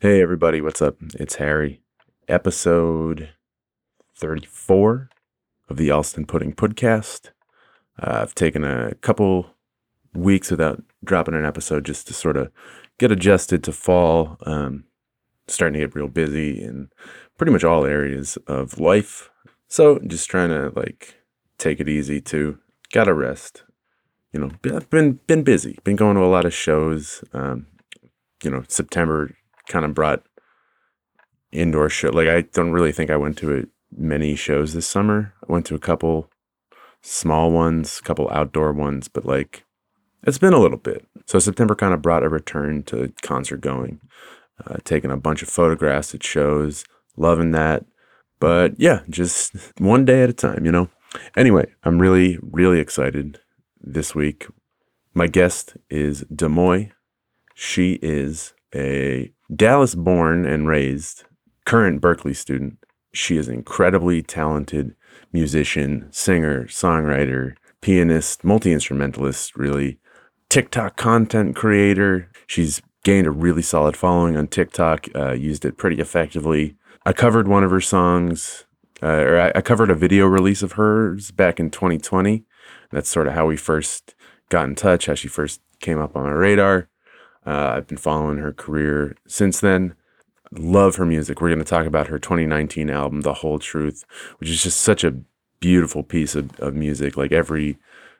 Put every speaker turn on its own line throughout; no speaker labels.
Hey, everybody, what's up? It's Harry. Episode 34 of the Allston Pudding Podcast. Uh, I've taken a couple weeks without dropping an episode just to sort of get adjusted to fall. Um, starting to get real busy in pretty much all areas of life. So just trying to like take it easy too. Gotta rest. You know, I've been been busy. Been going to a lot of shows. Um, you know, September kind of brought indoor show. Like I don't really think I went to many shows this summer. I went to a couple small ones, a couple outdoor ones, but like it's been a little bit. So September kind of brought a return to concert going, uh, taking a bunch of photographs at shows, loving that. But yeah, just one day at a time, you know. Anyway, I'm really, really excited this week. My guest is Demoy. She is a Dallas born and raised current Berklee student. She is an incredibly talented musician, singer, songwriter, pianist, multi instrumentalist, really. TikTok content creator. She's gained a really solid following on TikTok, uh, used it pretty effectively. I covered one of her songs, uh, or I, I covered a video release of hers back in 2020. That's sort of how we first got in touch, how she first came up on my radar. Uh, I've been following her career since then. Love her music. We're going to talk about her 2019 album, The Whole Truth, which is just such a beautiful piece of, of music. Like every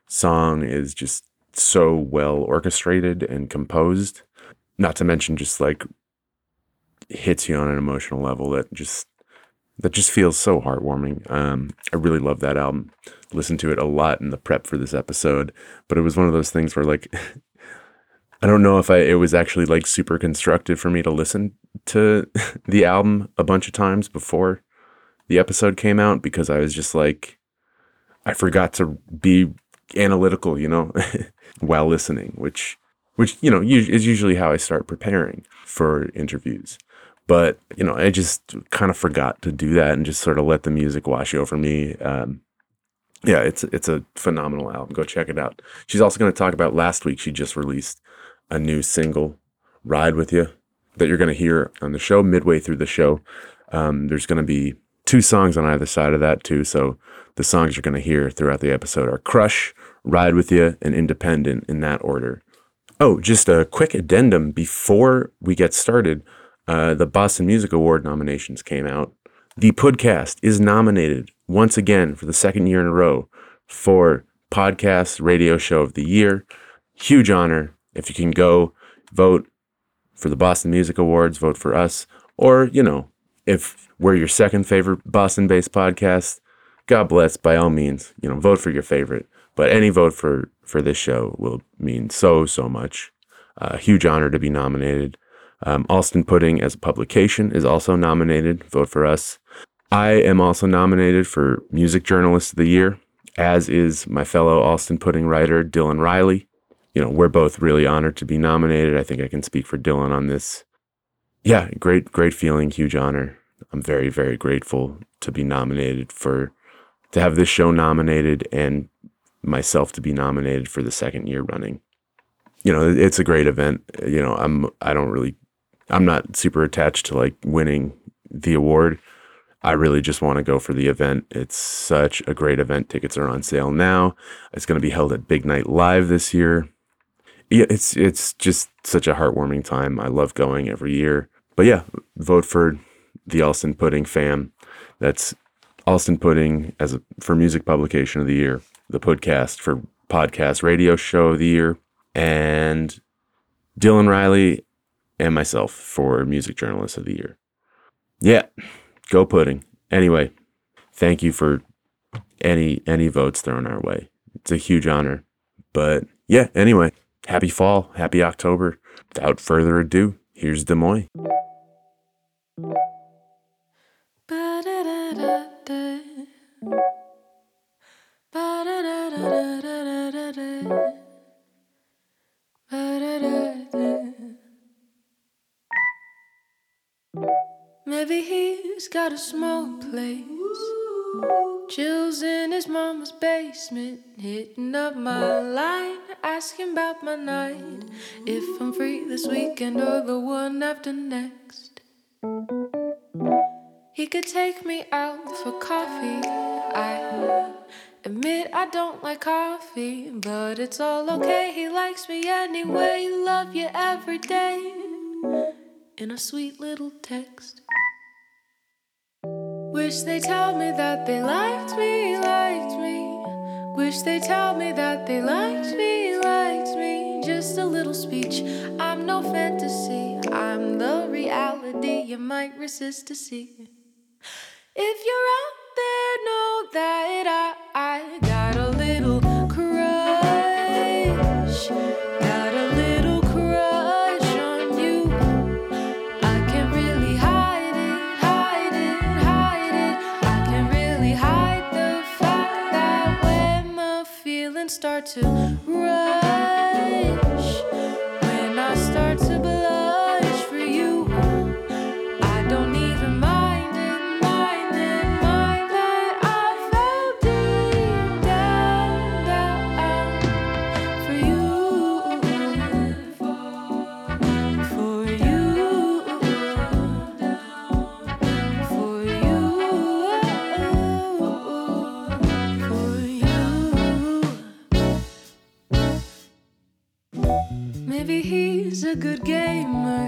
song is just so well orchestrated and composed. Not to mention just like hits you on an emotional level that just that just feels so heartwarming. Um, I really love that album. Listened to it a lot in the prep for this episode, but it was one of those things where like I don't know if I it was actually like super constructive for me to listen to the album a bunch of times before the episode came out because I was just like I forgot to be analytical, you know, while listening, which which you know is usually how I start preparing for interviews. But you know, I just kind of forgot to do that and just sort of let the music wash over me. Um, yeah, it's it's a phenomenal album. Go check it out. She's also going to talk about last week. She just released a new single, Ride With You, that you're going to hear on the show midway through the show. Um, there's going to be two songs on either side of that, too. So the songs you're going to hear throughout the episode are Crush, Ride With You, and Independent in that order. Oh, just a quick addendum before we get started. Uh, the Boston Music Award nominations came out. The podcast is nominated once again for the second year in a row for Podcast Radio Show of the Year. Huge honor if you can go vote for the Boston Music Awards, vote for us. Or, you know, if we're your second favorite Boston based podcast, God bless, by all means, you know, vote for your favorite. But any vote for, for this show will mean so, so much. A uh, huge honor to be nominated. Um, Allston Pudding as a publication is also nominated. Vote for us. I am also nominated for Music Journalist of the Year, as is my fellow Allston Pudding writer, Dylan Riley you know, we're both really honored to be nominated. I think I can speak for Dylan on this. Yeah, great, great feeling, huge honor. I'm very, very grateful to be nominated for, to have this show nominated and myself to be nominated for the second year running. You know, it's a great event. You know, I'm, I don't really, I'm not super attached to like winning the award. I really just want to go for the event. It's such a great event. Tickets are on sale now. It's going to be held at Big Night Live this year yeah, it's it's just such a heartwarming time. I love going every year. But yeah, vote for the Allston Pudding fam. That's Allston Pudding as a, for music publication of the year, the podcast for podcast radio show of the year, and Dylan Riley and myself for music journalist of the year. Yeah, go pudding. Anyway, thank you for any any votes thrown our way. It's a huge honor. But yeah, anyway, happy fall, happy October. Without further ado, here's Demoy.
Maybe he's got a small place. Chills in his mama's basement, hitting up my line, asking about my night. If I'm free this weekend or the one after next. He could take me out for coffee. I admit I don't like coffee, but it's all okay. He likes me anyway. Love you every day. In a sweet little text. Wish they tell me that they liked me, liked me. Wish they tell me that they liked me, liked me. Just a little speech. I'm no fantasy. I'm the reality you might resist to see. If you're out there, know that I, I got a little crush. To rush, he's a good gamer.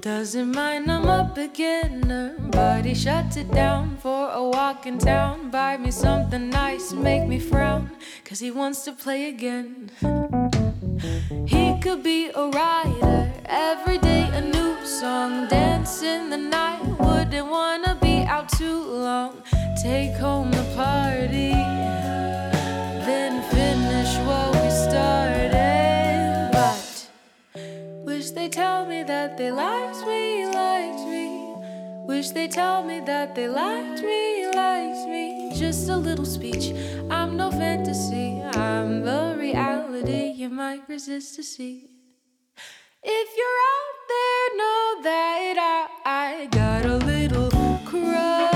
Doesn't mind I'm a beginner, but he shuts it down for a walk in town. Buy me something nice, make me frown, cause he wants to play again. He could be a writer, every day a new song, dance in the night. Wouldn't wanna be out too long. Take home the party, Wish they tell me that they liked me, liked me. Wish they tell me that they liked me, liked me. Just a little speech. I'm no fantasy. I'm the reality you might resist to see. If you're out there, know that I, I got a little crush.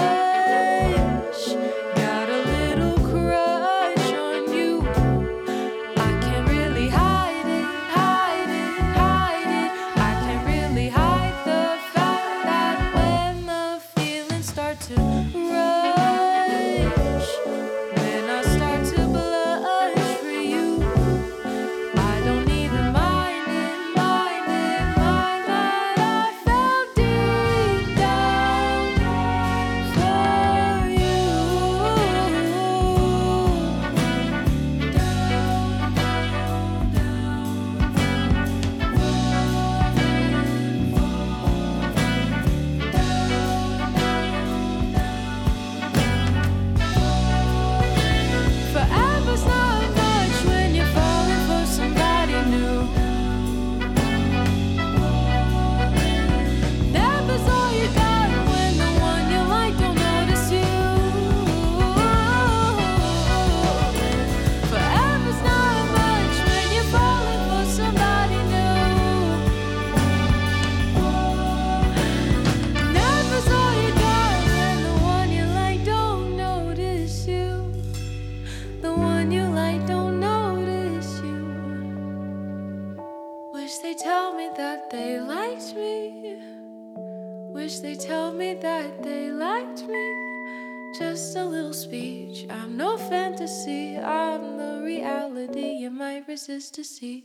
To see.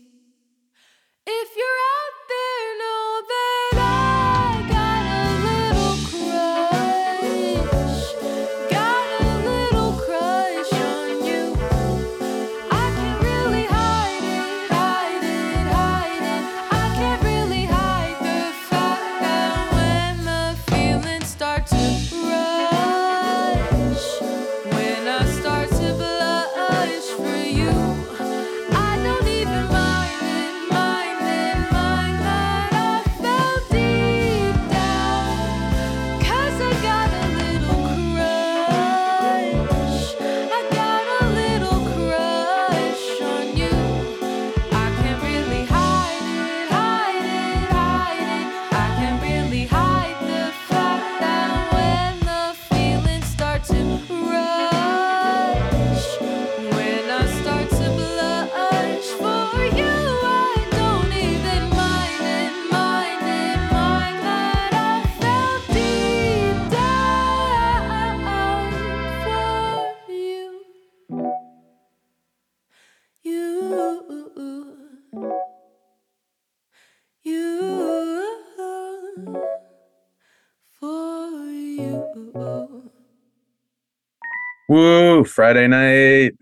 Friday night.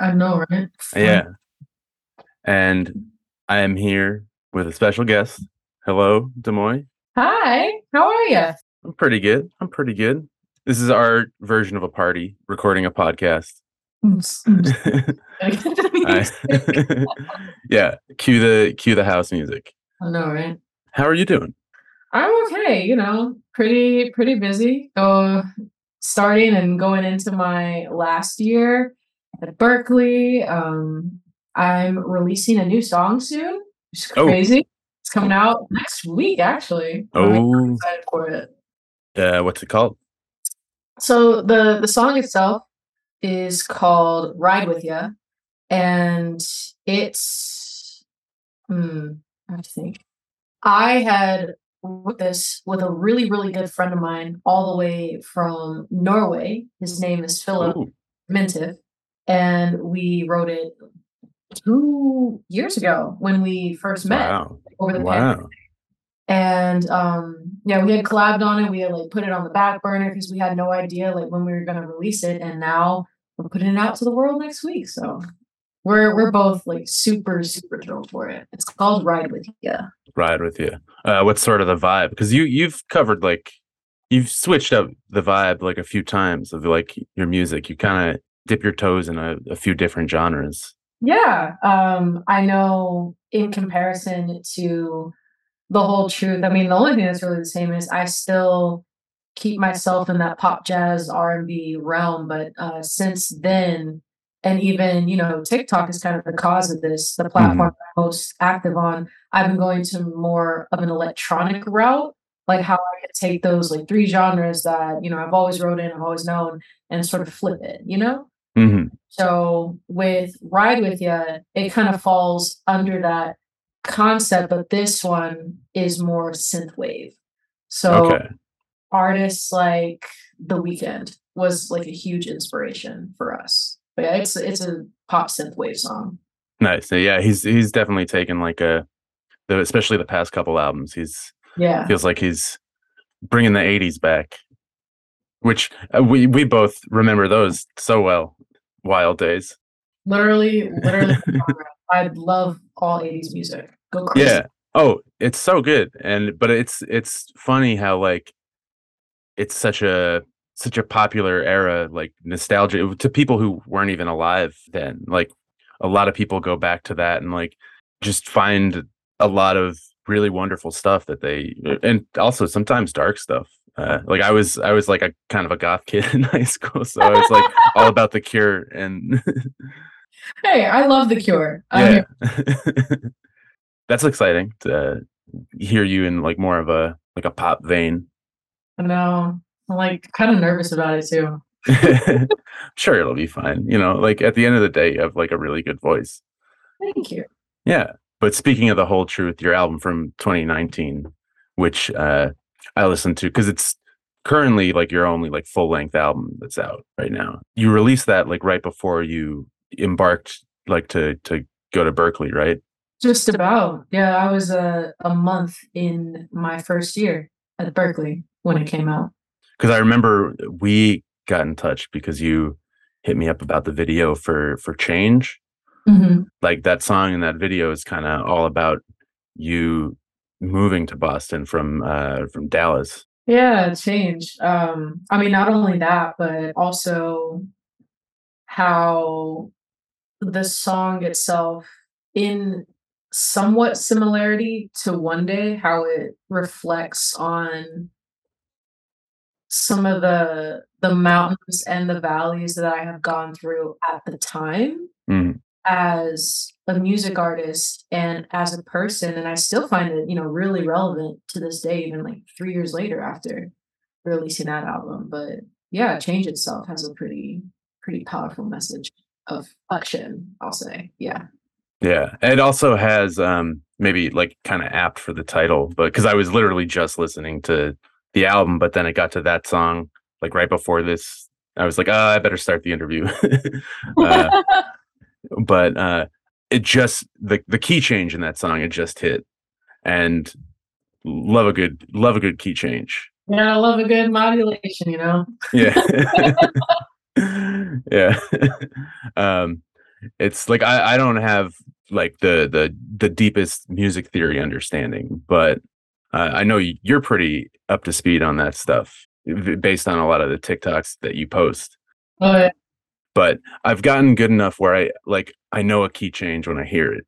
I know, right?
Yeah. And I am here with a special guest. Hello, Demoy.
Hi. How are you?
I'm pretty good. I'm pretty good. This is our version of a party, recording a podcast. I- yeah. Cue the cue the house music.
I know, right?
How are you doing?
I'm okay. You know, pretty pretty busy. Uh, starting and going into my last year at Berklee. Um, I'm releasing a new song soon. Is
Oh.
crazy. It's coming out next week, actually. I'm
Oh,
excited for it.
uh, what's it called?
So the the song itself is called "Ride with Ya," and it's hmm, I have to think. I had wrote this with a really really good friend of mine, all the way from Norway. His name is Philip
Ooh,
Mintiv, and we wrote it two years ago when we first met
wow.
over the pandemic. And um, yeah, we had collabed on it. We had like put it on the back burner because we had no idea like when we were gonna release it. And now we're putting it out to the world next week. So we're we're both like super super thrilled for it. It's called Ride with You.
Ride with you. Uh, what's sort of the vibe? Because you you've covered like you've switched up the vibe like a few times of like your music. You kind of dip your toes in a, a few different genres.
Yeah. Um, I know in comparison to the whole truth. I mean, the only thing that's really the same is I still keep myself in that pop jazz R and B realm. But uh, since then, and even you know, TikTok is kind of the cause of this. The platform I'm most active on. I've been going to more of an electronic route, like how I could take those like three genres that you know I've always wrote in, I've always known, and sort of flip it. You know.
hmm
So with Ride With you it kind of falls under that concept, but this one is more synthwave. So
Okay.
artists like The Weeknd was like a huge inspiration for us. But yeah, it's it's a pop synthwave song.
Nice. So, yeah, he's he's definitely taken like a, the, especially the past couple albums. He's
Yeah.
feels like he's bringing the '80s back, which uh, we we both remember those so well. Wild days.
Literally, literally I love all 80s music. Go crazy.
Yeah. Oh, it's so good. And but it's it's funny how like it's such a such a popular era, like nostalgia to people who weren't even alive then. Like a lot of people go back to that and like just find a lot of really wonderful stuff that they and also sometimes dark stuff. Uh, like I was I was like a kind of a goth kid in high school, so I was like all about the cure and
Hey, I love The Cure.
Yeah that's exciting to hear you in like more of a like a pop vein
I know. I'm like kind of nervous about it too.
sure it'll be fine you know like at the end of the day you have like a really good voice
Thank you.
yeah but speaking of the whole truth your album from 2019 which uh i listened to because it's currently like your only like full length album that's out right now you released that like right before you embarked like to to go to berklee right
Just about. Yeah, I was a, a month in my first year at Berklee when it came out.
Because I remember we got in touch because you hit me up about the video for for change.
Mm-hmm.
Like that song in that video is kind of all about you moving to Boston from uh from Dallas.
Yeah, change. Um, I mean, not only that, but also how the song itself, in somewhat similarity to One Day, how it reflects on some of the the mountains and the valleys that I have gone through at the time
Mhm.
as a music artist and as a person and i still find it you know really relevant to this day even like three years later after releasing that album. But yeah change itself has a pretty pretty powerful message of action i'll say. Yeah.
Yeah, it also has um maybe like kind of apt for the title, but because I was literally just listening to the album, but then it got to that song like right before this. I was like, oh, I better start the interview. uh, but uh it just the the key change in that song it just hit and love a good love a good key change
Yeah, I love a good modulation, you know.
Yeah. yeah. um it's like I, I don't have like the the the deepest music theory understanding, but uh, I know you're pretty up to speed on that stuff based on a lot of the TikToks that you post.
Oh, yeah.
But I've gotten good enough where I like I know a key change when I hear it.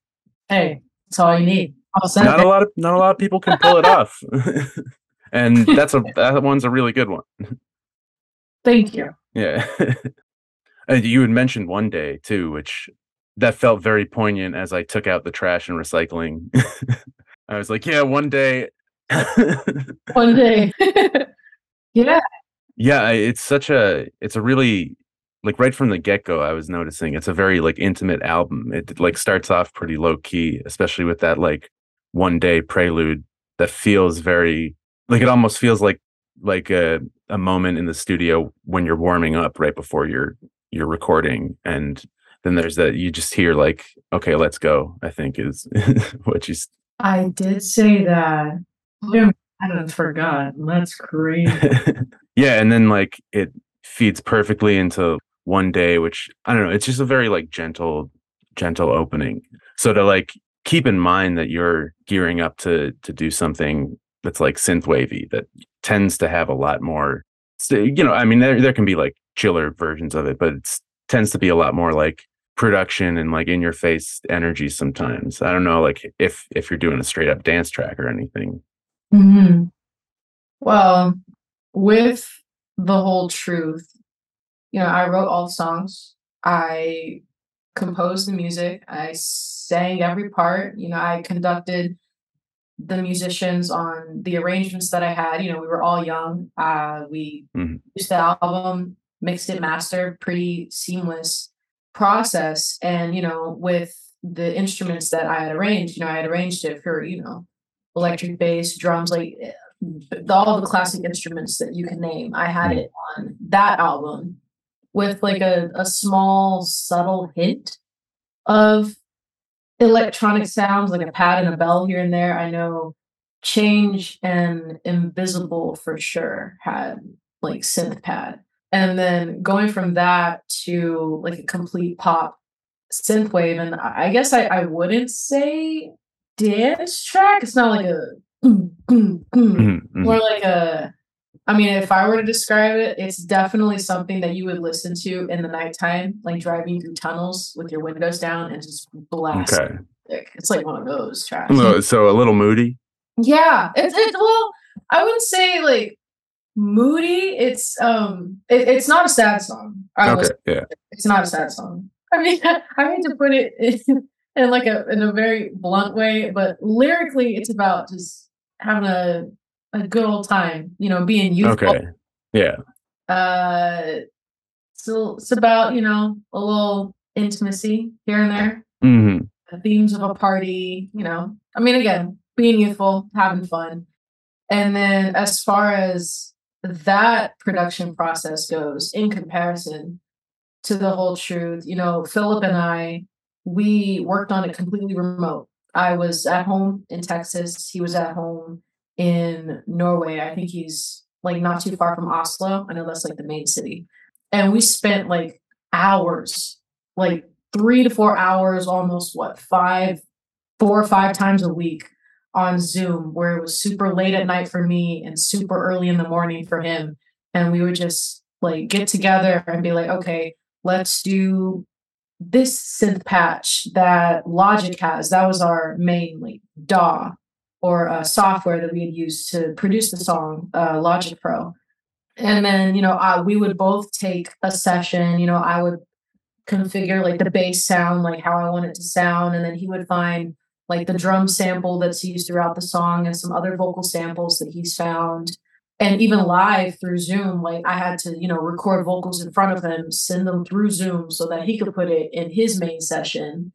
Hey, that's all you need.
Not a lot of not a lot of people can pull it off. and that's a that one's a really good one.
Thank you.
Yeah. and you had mentioned one day too, which that felt very poignant as I took out the trash and recycling. I was like, yeah, one day.
one day. yeah.
Yeah, it's such a it's a really like right from the get-go I was noticing it's a very like intimate album. It like starts off pretty low key, especially with that like one day prelude that feels very like it almost feels like like a a moment in the studio when you're warming up right before you're you're recording and then there's that you just hear like okay let's go i think is what you
i did say that i haven't forgot. That's crazy.
Yeah and then like it feeds perfectly into one day which i don't know it's just a very like gentle gentle opening. So to like keep in mind that you're gearing up to to do something that's like synth wavy that tends to have a lot more you know i mean there, there can be like chiller versions of it but it tends to be a lot more like production and like in your face energy sometimes. I don't know like if if you're doing a straight up dance track or anything
mm-hmm. well with the whole truth you know i wrote all the songs i composed the music i sang every part you know i conducted the musicians on the arrangements that I had. You know, we were all young. Uh, we mm-hmm. used the album, mixed it, mastered, pretty seamless process. And you know, with the instruments that I had arranged, you know, I had arranged it for you know, electric bass, drums, like eh, all the classic instruments that you can name. I had mm-hmm. it on that album with like a, a small subtle hint of electronic sounds like a pad and a bell here and there. I know Change and Invisible for sure had like synth pad. And then going from that to like a complete pop synth wave, and I guess I, I wouldn't say dance track. It's not like a mm-hmm, mm-hmm. more like a I mean, if I were to describe it, it's definitely something that you would listen to in the nighttime, like driving through tunnels with your windows down and just blast. Okay. It's like one of those tracks.
So a little moody.
Yeah, it's it, well, I wouldn't say like moody. It's um, it, it's not a sad song.
I okay, yeah,
it's not a sad song. I mean, I need to put it in, like a in a very blunt way, but lyrically, it's about just having a a good old time, you know, being youthful.
Okay. Yeah.
Uh, so it's about you know a little intimacy here and there.
Mm-hmm.
The themes of a party, you know. I mean, again, being youthful, having fun, and then as far as that production process goes, in comparison to the whole truth, you know, Philip and I, we worked on it completely remote. I was at home in Texas. He was at home in Norway. I think he's like not too far from Oslo. I know that's like the main city. And we spent like hours, like three to four hours, almost what, five, four or five times a week on Zoom, where it was super late at night for me and super early in the morning for him. And we would just like get together and be like, okay, let's do this synth patch that Logic has. That was our main like DAW or uh, software that we had used to produce the song, uh, Logic Pro. And then, you know, uh, we would both take a session. You know, I would configure like the bass sound, like how I want it to sound. And then he would find like the drum sample that's used throughout the song and some other vocal samples that he's found. And even live through Zoom, like I had to, you know, record vocals in front of him, send them through Zoom so that he could put it in his main session.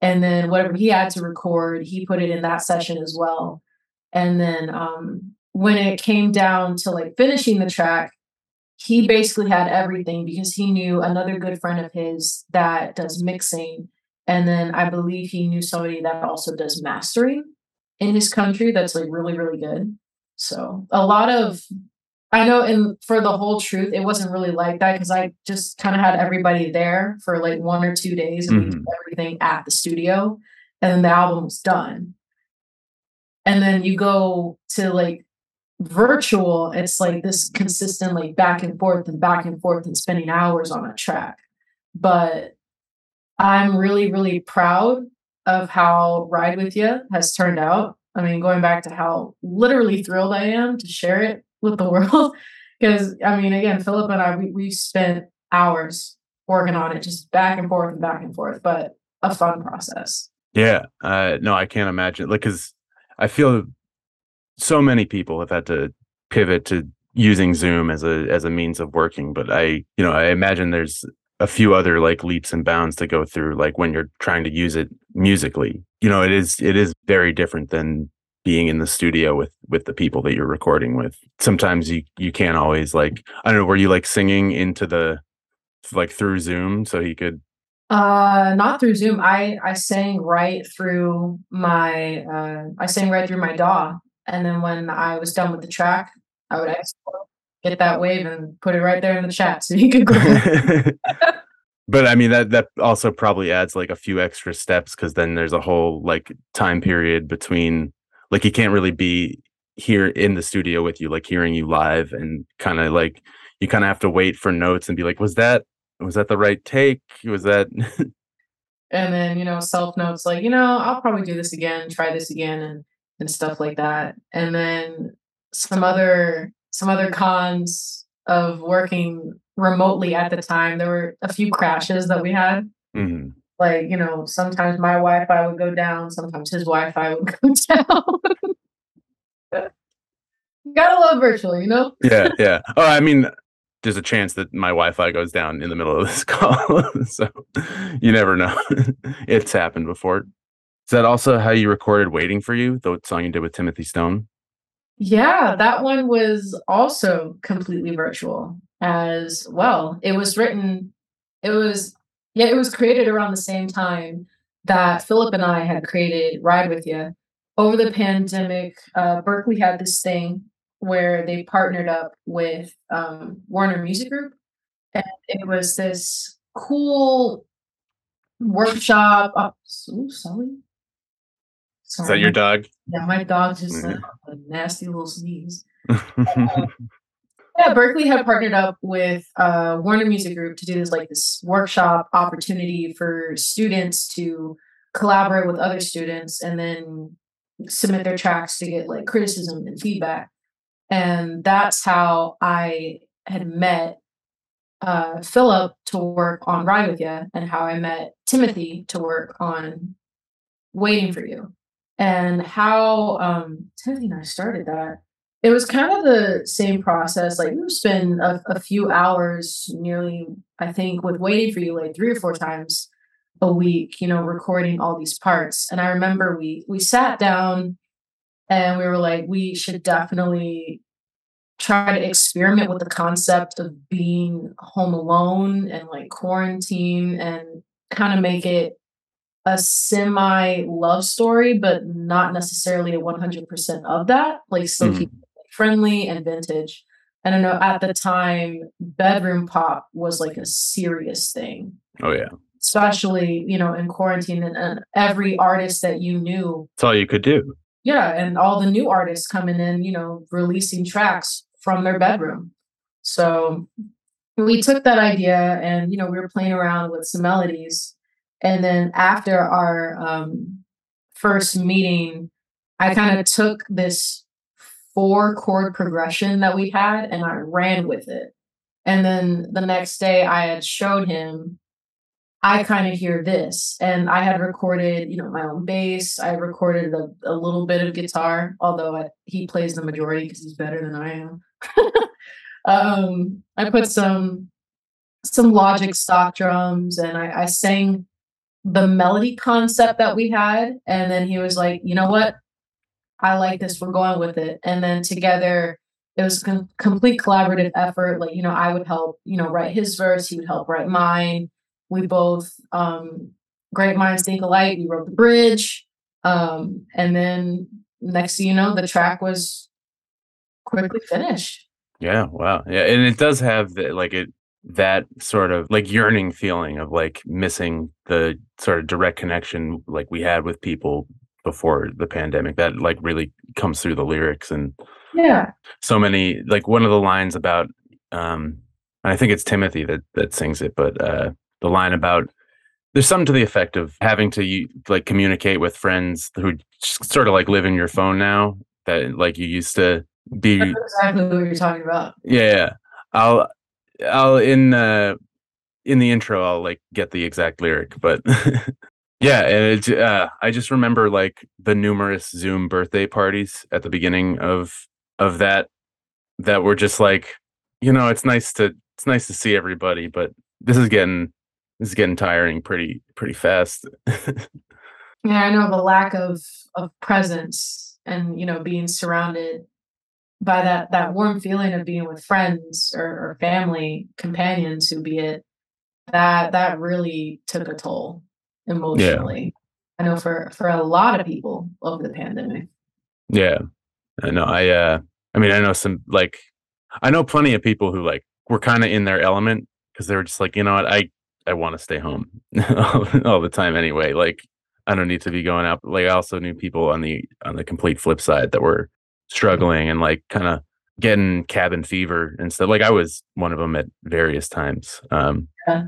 And then whatever he had to record he put it in that session as well. And then um, when it came down to like finishing the track he basically had everything because he knew another good friend of his that does mixing. And then i believe he knew somebody that also does mastering in his country that's like really really good so a lot of I know, and for the whole truth, it wasn't really like that because I just kind of had everybody there for like one or two days and we did
Mhm.
everything at the studio, and then the album was done. And then you go to like virtual, it's like this consistent like back and forth and back and forth and spending hours on a track. But I'm really, really proud of how Ride With You has turned out. I mean, going back to how literally thrilled I am to share it with the world. Because, I mean, again, Philip and I, we, we spent hours working on it, just back and forth and back and forth, but a fun process.
Yeah. Uh, no, I can't imagine. Like, because I feel so many people have had to pivot to using Zoom as a as a means of working. But I, you know, I imagine there's a few other like leaps and bounds to go through, like when you're trying to use it musically. You know, it is it is very different than being in the studio with with the people that you're recording with. Sometimes you you can't always like I don't know, were you like singing into the like through Zoom so he could
Uh, not through Zoom. I I sang right through my uh I sang right through my DAW, and then when I was done with the track, I would export, get that wave, and put it right there in the chat so you could go.
but I mean that that also probably adds like a few extra steps because then there's a whole like time period between like he can't really be here in the studio with you, like hearing you live and kind of like you kind of have to wait for notes and be like, was that was that the right take? Was that
and then you know self notes like you know I'll probably do this again, try this again, and and stuff like that. And then some other some other cons of working remotely at the time. There were a few crashes that we had.
Mhm.
like you know sometimes my wi-fi would go down sometimes his wi-fi would go down gotta love virtual you know
yeah, yeah. Oh, I mean, there's a chance that my Wi-Fi goes down in the middle of this call, so you never know. it's happened before. Is that also how you recorded "Waiting for You," the song you did with Timothy Stone?
yeah that one was also completely virtual as well it was written it was yeah it was created around the same time that philip and i had created ride with you over the pandemic uh, berklee had this thing where they partnered up with um, warner music group and it was this cool workshop oh, so sorry
Is that your dog?
yeah, my dog just
Mhm.
uh, a nasty little sneeze. Yeah, Berklee had partnered up with uh, Warner Music Group to do this like this workshop opportunity for students to collaborate with other students and then submit their tracks to get like criticism and feedback. And that's how I had met uh, Philip to work on Ride With You, and how I met Timothy to work on Waiting for You, and how um, Timothy and I started that. It was kind of the same process. Like we spend a, a few hours, nearly, I think, with Waiting for You, like three or four times a week. You know, recording all these parts. And I remember we we sat down, and we were like, we should definitely try to experiment with the concept of being home alone and like quarantine and kind of make it a semi love story, but not necessarily a 100% of that. Like, still
Mhm.
keep friendly and vintage. And I know at the time, bedroom pop was like a serious thing,
oh yeah,
especially, you know, in quarantine and, and every artist that you knew
that's all you could do.
yeah, and all the new artists coming in, you know, releasing tracks from their bedroom. So we took that idea and you know we were playing around with some melodies, and then after our um, first meeting, I kind of took this four chord progression that we had and I ran with it. And then the next day, I had showed him I kind of hear this. And I had recorded, you know, my own bass. I recorded a, a little bit of guitar, although I, he plays the majority because he's better than I am. um, I put some some Logic stock drums, and I, I sang the melody concept that we had. And then he was like, "You know what? I like this. We're going with it." And then together, it was a com- complete collaborative effort. Like, you know, I would help, you know, write his verse. He would help write mine we both um great minds think alike we wrote the bridge um and then next thing you know the track was quickly finished
Yeah, wow. Yeah, and it does have the, like it that sort of like yearning feeling of like missing the sort of direct connection like we had with people before the pandemic that like really comes through the lyrics and
Yeah.
so many like one of the lines about um and I think it's Timothy that that sings it but uh the line about there's something to the effect of having to like communicate with friends who sort of like live in your phone now that like you used to be
That's exactly what you're talking about.
yeah, yeah. I'll I'll in uh in the intro I'll like get the exact lyric, but yeah, and it, uh I just remember like the numerous Zoom birthday parties at the beginning of of that that were just like, you know, it's nice to it's nice to see everybody, but this is getting this is getting tiring pretty pretty fast.
Yeah, I know the lack of of presence and you know being surrounded by that that warm feeling of being with friends or, or family companions who be it that that really took a toll emotionally. I know for for a lot of people over the pandemic.
yeah. I know I uh I mean I know some like I know plenty of people who like were kind of in their element because they were just like, you know what, I I want to stay home all, all the time anyway. Like I don't need to be going out. Like I also knew people on the on the complete flip side that were struggling and like kind of getting cabin fever and stuff. Like I was one of them at various times. Um
Yeah.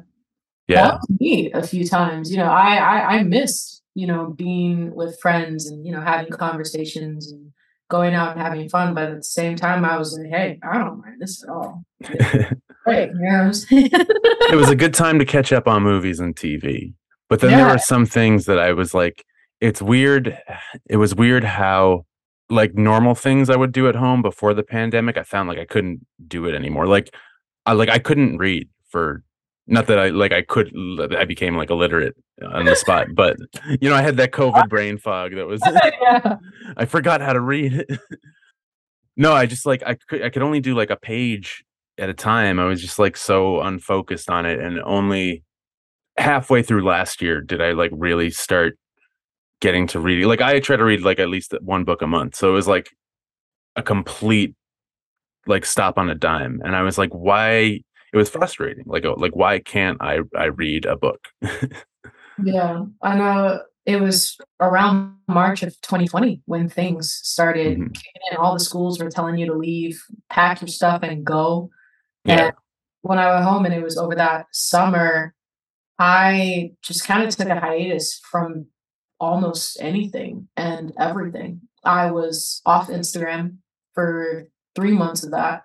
Yeah.
Me a few times. You know, I I, I missed you know being with friends and you know having conversations and going out and having fun. But at the same time, I was like, hey, I don't mind this at all. Right. You know what I'm saying?
it was a good time to catch up on movies and TV. But then there were some things that I was like, it's weird. It was weird how like normal things I would do at home before the pandemic, I found like I couldn't do it anymore. Like I like I couldn't read for not that I like I could I became like illiterate on the spot, but you know, I had that COVID brain fog that was
yeah.
I forgot how to read. no, I just like I could I could only do like a page at a time. I was just like so unfocused on it, and only halfway through last year did I like really start getting to reading. Like I try to read like at least one book a month, so it was like a complete like stop on a dime, and I was like, why? It was frustrating. Like, oh, like why can't I I read a book?
Yeah. I know it was around March of 2020 when things started
Mhm.
kicking in. All the schools were telling you to leave, pack your stuff, and go.
Yeah.
And when I went home and it was over that summer, I just kind of took a hiatus from almost anything and everything. I was off Instagram for three months of that.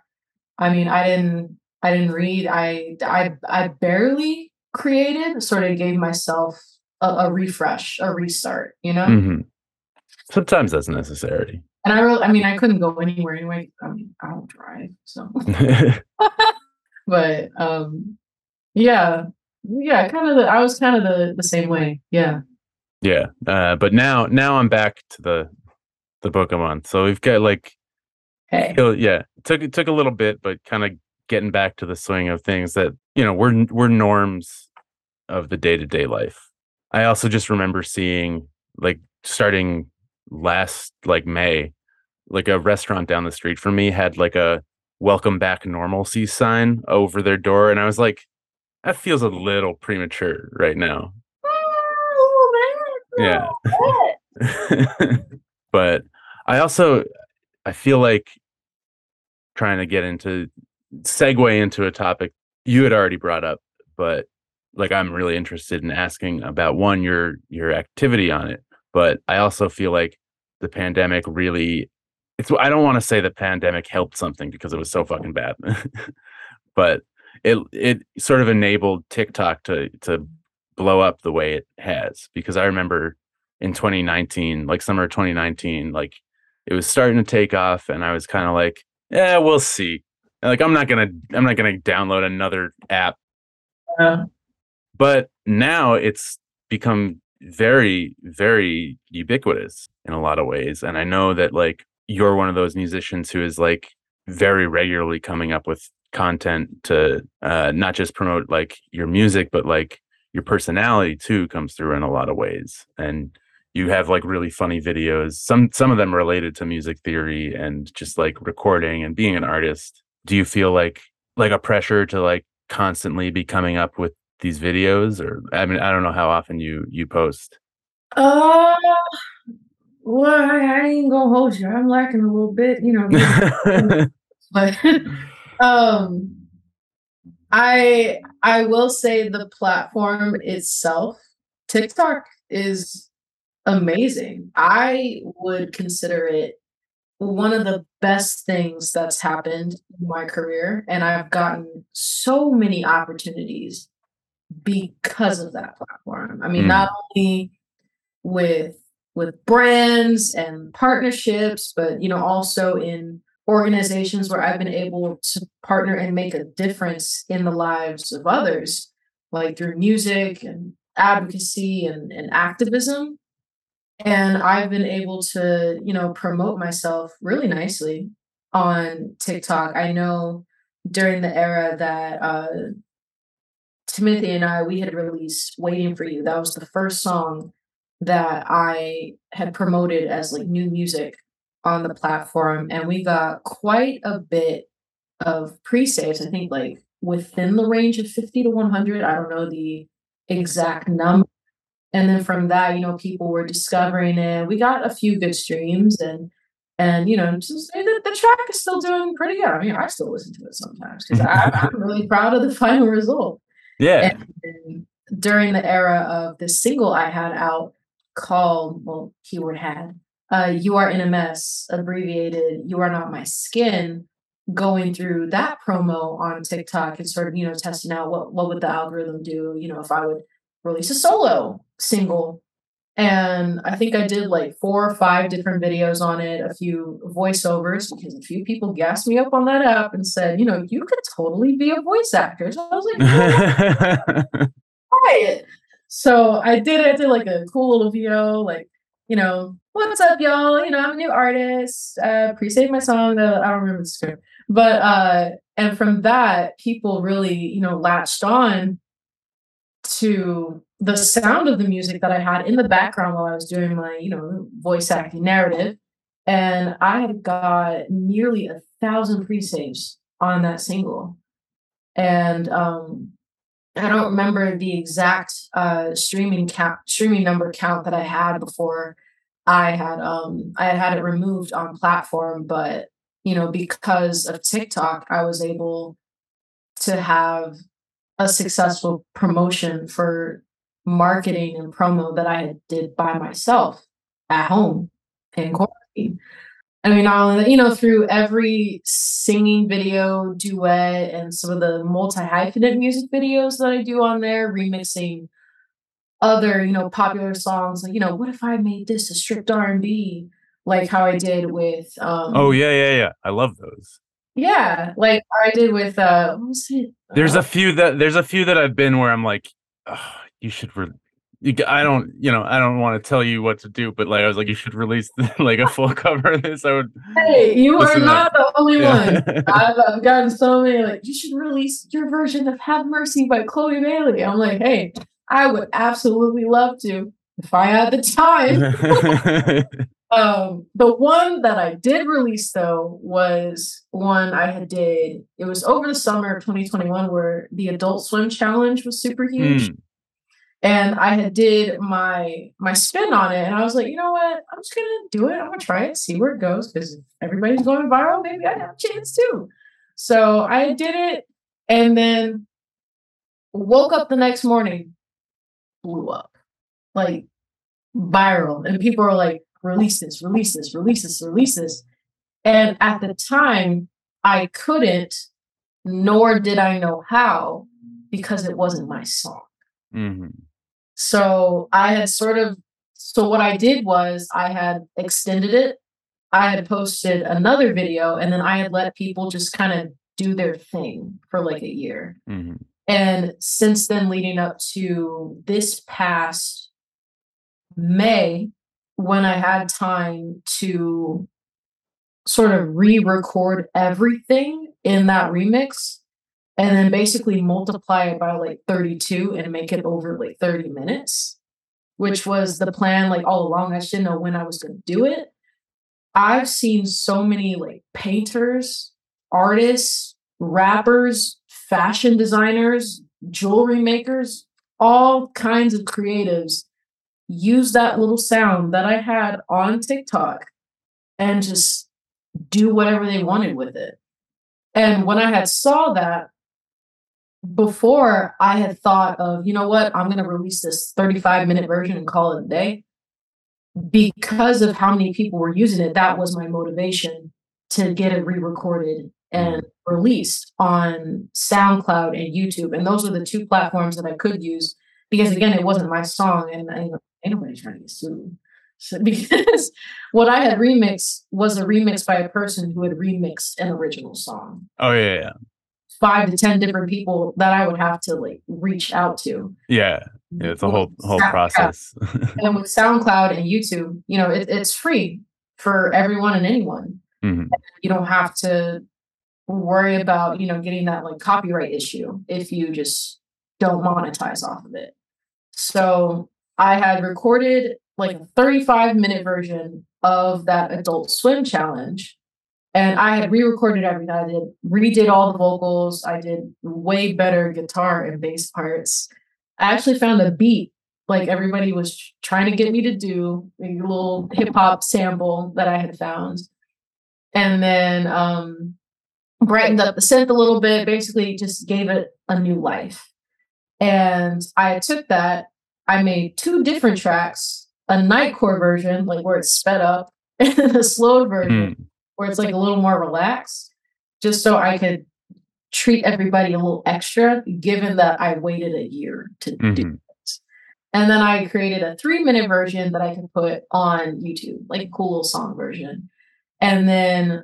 I mean, I didn't I didn't read. I I I barely created, sort of gave myself a, a refresh, a restart, you know?
Mhm. Sometimes that's necessary.
And I really I mean I couldn't go anywhere anyway. I mean, I don't drive, so but um yeah yeah kind of the i was kind of the the same way yeah
Yeah, uh, but now now I'm back to the the book a month. So we've got like
hey
yeah, took it took a little bit, but kind of getting back to the swing of things that you know we're we're norms of the day to day life. I also just remember seeing like starting last like May, like a restaurant down the street from me had like a welcome back normalcy sign over their door, and I was like, that feels a little premature right now. Yeah. but I also I feel like trying to get into segue into a topic you had already brought up, but like I'm really interested in asking about one your your activity on it, but I also feel like the pandemic really it's I don't want to say the pandemic helped something because it was so fucking bad. but it it sort of enabled TikTok to to blow up the way it has because I remember in 2019, like summer 2019, like it was starting to take off, and I was kind of like, yeah, we'll see. Like I'm not gonna I'm not gonna download another app,
Uh,
but now it's become very very ubiquitous in a lot of ways, and I know that like you're one of those musicians who is like very regularly coming up with content to uh, not just promote like your music, but like your personality too comes through in a lot of ways. And you have like really funny videos some some of them related to music theory and just like recording and being an artist do you feel like like a pressure to like constantly be coming up with these videos or I mean I don't know how often you you post.
Uh well, I, I ain't gonna hold you. I'm lacking a little bit, you know. but um I I will say the platform itself, TikTok is amazing. I would consider it one of the best things that's happened in my career and I've gotten so many opportunities because of that platform. I mean,
Mm.
not only with with brands and partnerships, but you know, also in organizations where I've been able to partner and make a difference in the lives of others, like through music and advocacy and, and activism. And I've been able to, you know, promote myself really nicely on TikTok. I know during the era that uh Timothy and I we had released Waiting for You. That was the first song that I had promoted as like new music on the platform and we got quite a bit of pre-saves. I think like within the range of 50 to 100. I don't know the exact number. And then from that, you know, people were discovering it. We got a few good streams and and you know, just the, the track is still doing pretty good. I mean, I still listen to it sometimes because I'm really proud of the final result.
yeah.
And during the era of the single I had out called, well, keyword had, uh, You Are in a Mess, abbreviated, You Are Not My Skin, going through that promo on TikTok and sort of, you know, testing out what, what would the algorithm do, you know, if I would release a solo single. And I think I did like four or five different videos on it, a few voiceovers, because a few people gassed me up on that app and said, you know, you could totally be a voice actor. So I was like, "Yeah, try. So I did it. I did like a cool little video, like, you know, what's up, y'all? You know, I'm a new artist. Uh, pre-save my song. Uh, I don't remember the script, but uh, and from that, people really, you know, latched on to the sound of the music that I had in the background while I was doing my, you know, voice acting narrative. And I had got nearly a thousand pre-saves on that single. And um I don't remember the exact uh streaming count streaming number count that I had before I had um I had had it removed on platform, but you know, because of TikTok, I was able to have a successful promotion for marketing and promo that I did by myself at home in quarantine. I mean, not only that, you know, through every singing video, duet, and some of the multi hyphenate music videos that I do on there, remixing other, you know, popular songs. Like, you know, what if I made this a stripped R and B, like how I did with, um,
oh yeah, yeah, yeah. I love those.
Yeah, like I did with, uh, what was it?
There's
Uh,
a few that there's a few that I've been where I'm like, oh, you should. Re- you, I don't, you know, I don't want to tell you what to do, but like I was like, you should release like a full cover of this. I would.
Hey, you are not the only one. I've, I've gotten so many like you should release your version of "Have Mercy" by Chloe Bailey. I'm like, hey, I would absolutely love to if I had the time. um, the one that I did release though was one I had did. It was over the summer of 2021 where the Adult Swim Challenge was super huge,
Mm,
and I had did my my spin on it, and I was like, you know what? I'm just gonna do it. I'm gonna try it, see where it goes, because if everybody's going viral, maybe I have a chance too. So I did it, and then woke up the next morning, blew up, like viral, and people were like, release this, release this, release this, release this. And at the time, I couldn't, nor did I know how, because it wasn't my song.
mhm.
So I had sort of so what I did was I had extended it. I had posted another video and then I had let people just kind of do their thing for like a year.
Mhm.
And since then leading up to this past May when I had time to sort of re-record everything in that remix and then basically multiply it by like 32 and make it over like 30 minutes, which was the plan like all along. I just didn't know when I was going to do it. I've seen so many like painters, artists, rappers, fashion designers, jewelry makers, all kinds of creatives use that little sound that I had on TikTok and just do whatever they wanted with it. And when I had saw that before I had thought of, you know what, I'm going to release this 35 minute version and call it a day. Because of how many people were using it, that was my motivation to get it re-recorded and released on SoundCloud and YouTube. And those are the two platforms that I could use because again, it wasn't my song and anybody's trying to get sued. So, because what I had remixed was a remix by a person who had remixed an original song.
Oh yeah, yeah.
Five to ten different people that I would have to like reach out to.
Yeah. Yeah, it's a whole whole
SoundCloud.
process.
And with SoundCloud and YouTube, you know, it, it's free for everyone and anyone.
Mhm.
You don't have to worry about, you know, getting that like copyright issue if you just don't monetize off of it. So I had recorded like a 35 minute version of that adult swim challenge. And I had re-recorded everything. I did redid all the vocals. I did way better guitar and bass parts. I actually found a beat like everybody was trying to get me to do a little hip hop sample that I had found. And then um brightened up the synth a little bit, basically just gave it a new life. And I took that, I made two different tracks, a nightcore version, like where it's sped up, and a slowed version
Mm.
where it's like a little more relaxed, just so I could treat everybody a little extra, given that I waited a year to do
Mhm.
it. And then I created a three minute version that I could put on YouTube, like a cool little song version. And then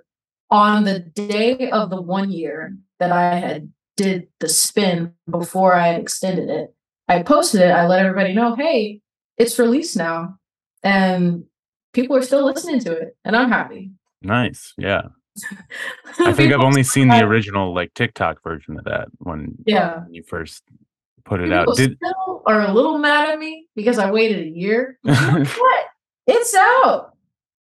on the day of the one year that I had did the spin before I had extended it, I posted it. I let everybody know, hey, it's released now. And people are still listening to it. And I'm happy.
Nice. Yeah. I think I've only seen the original like TikTok version of that when
Yeah.
when you first put it
People
out. Did
still are a little mad at me because I waited a year. You know what? It's out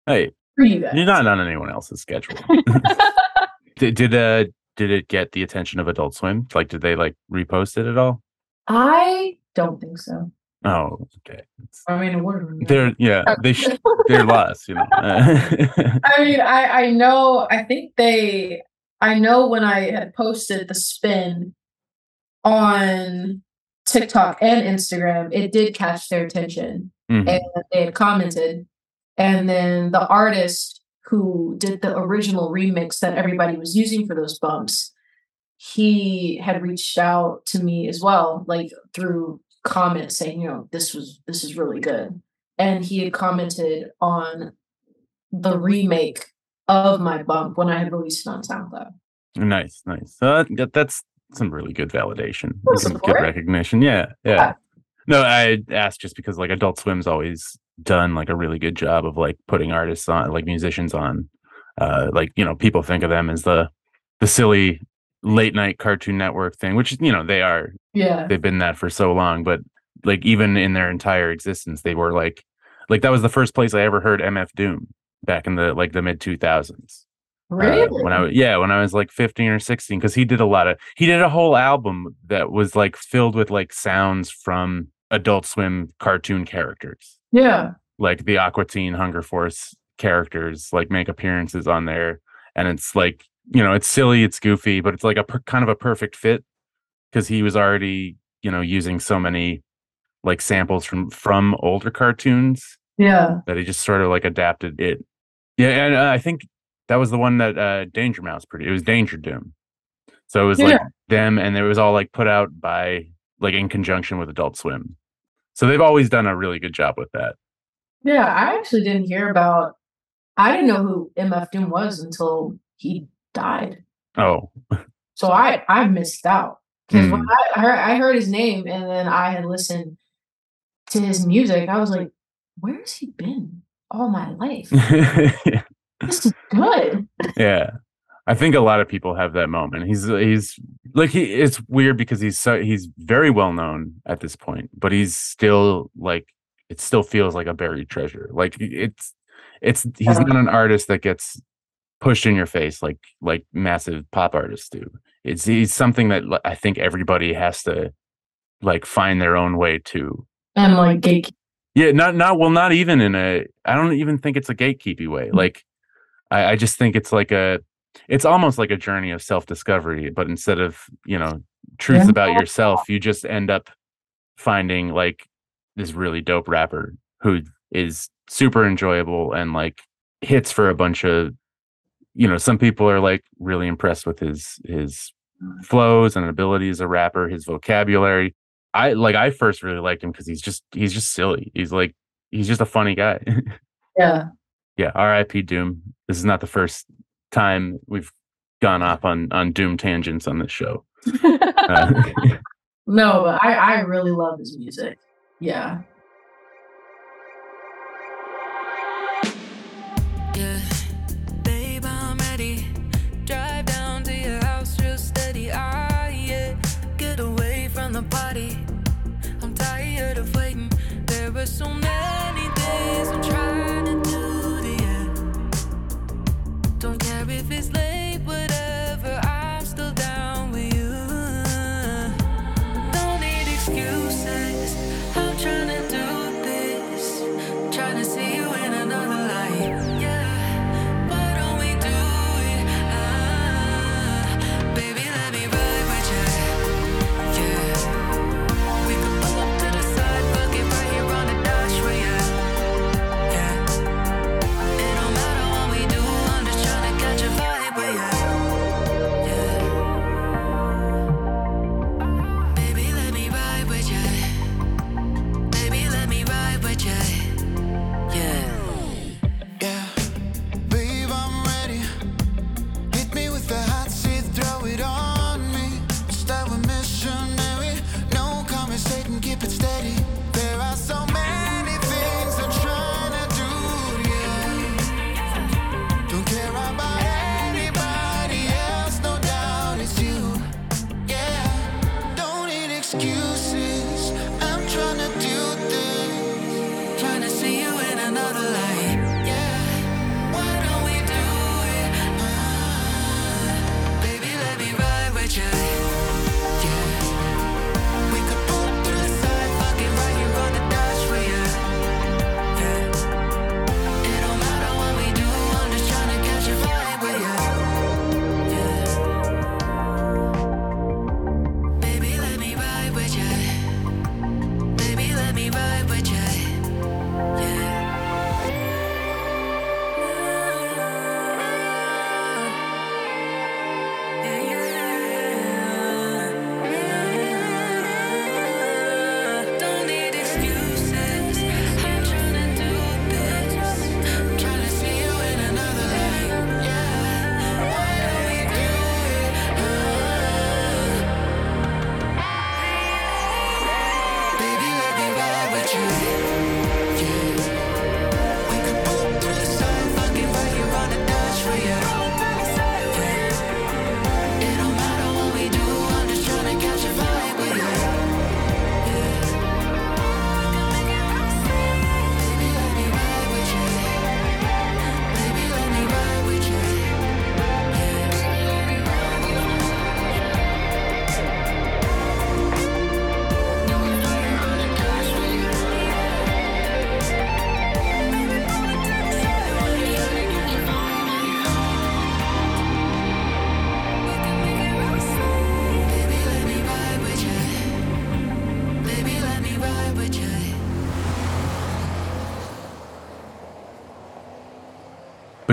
hey,
you
you're not on anyone else's schedule. did did uh did it get the attention of Adult Swim? Like did they like repost it at all?
I don't think so.
Oh, okay. It's-
I mean, what are we
They're yeah, they sh- they're lost, you know.
I mean, I I know. I think they. I know when I had posted the spin on TikTok and Instagram, it did catch their attention,
Mhm.
and they had commented. And then the artist who did the original remix that everybody was using for those bumps, he had reached out to me as well, like through comments saying, you know, this was this is really good. And he had commented on the remake of my bump when I had released it on SoundCloud.
Nice, nice. That, that- that's some really good validation, some good recognition. Yeah, yeah.
Yeah.
No, I asked just because like Adult Swim's always done like a really good job of like putting artists on, like musicians on. Uh, like you know, people think of them as the the silly late night Cartoon Network thing, which you know they are.
Yeah.
They've been that for so long, but like even in their entire existence, they were like, like that was the first place I ever heard MF Doom back in the like the mid two thousands.
Really?
Uh, when I was yeah, when I was like 15 or 16 cuz he did a lot of he did a whole album that was like filled with like sounds from Adult Swim cartoon characters.
yeah.
Like the Aqua Teen Hunger Force characters like make appearances on there and it's like, you know, it's silly, it's goofy, but it's like a per- kind of a perfect fit cuz he was already, you know, using so many like samples from from older cartoons
Yeah.
that he just sort of like adapted it. Yeah, and uh, I think that was the one that uh, Danger Mouse produced. It was Danger Doom. So it was like them, and it was all like put out by like in conjunction with Adult Swim. So they've always done a really good job with that.
Yeah. I actually didn't hear about I didn't know who MF Doom was until he died.
Oh,
So I I missed out. Because when
Mm.
I heard I heard his name and then I had listened to his music, I was like, where has he been all my life? this is good.
yeah. I think a lot of people have that moment. He's he's like he it's weird because he's so he's very well known at this point, but he's still like it still feels like a buried treasure. Like it's it's he's not an artist that gets pushed in your face like like massive pop artists do. it's it's something that I think everybody has to like find their own way to.
And like gate
Yeah, not not well, not even in a. I don't even think it's a gatekeepy way. Mm-hmm. Like, I, I just think it's like a. It's almost like a journey of self discovery, but instead of you know truths
Yeah.
about yourself, you just end up finding like this really dope rapper who is super enjoyable and like hits for a bunch of you know some people are like really impressed with his his flows and ability as a rapper his vocabulary i like i first really liked him because he's just he's just silly he's like he's just a funny guy
Yeah.
yeah rip doom this is not the first time we've gone off on on doom tangents on this show uh,
no, but I, I really love his music. Yeah.
Yeah, There were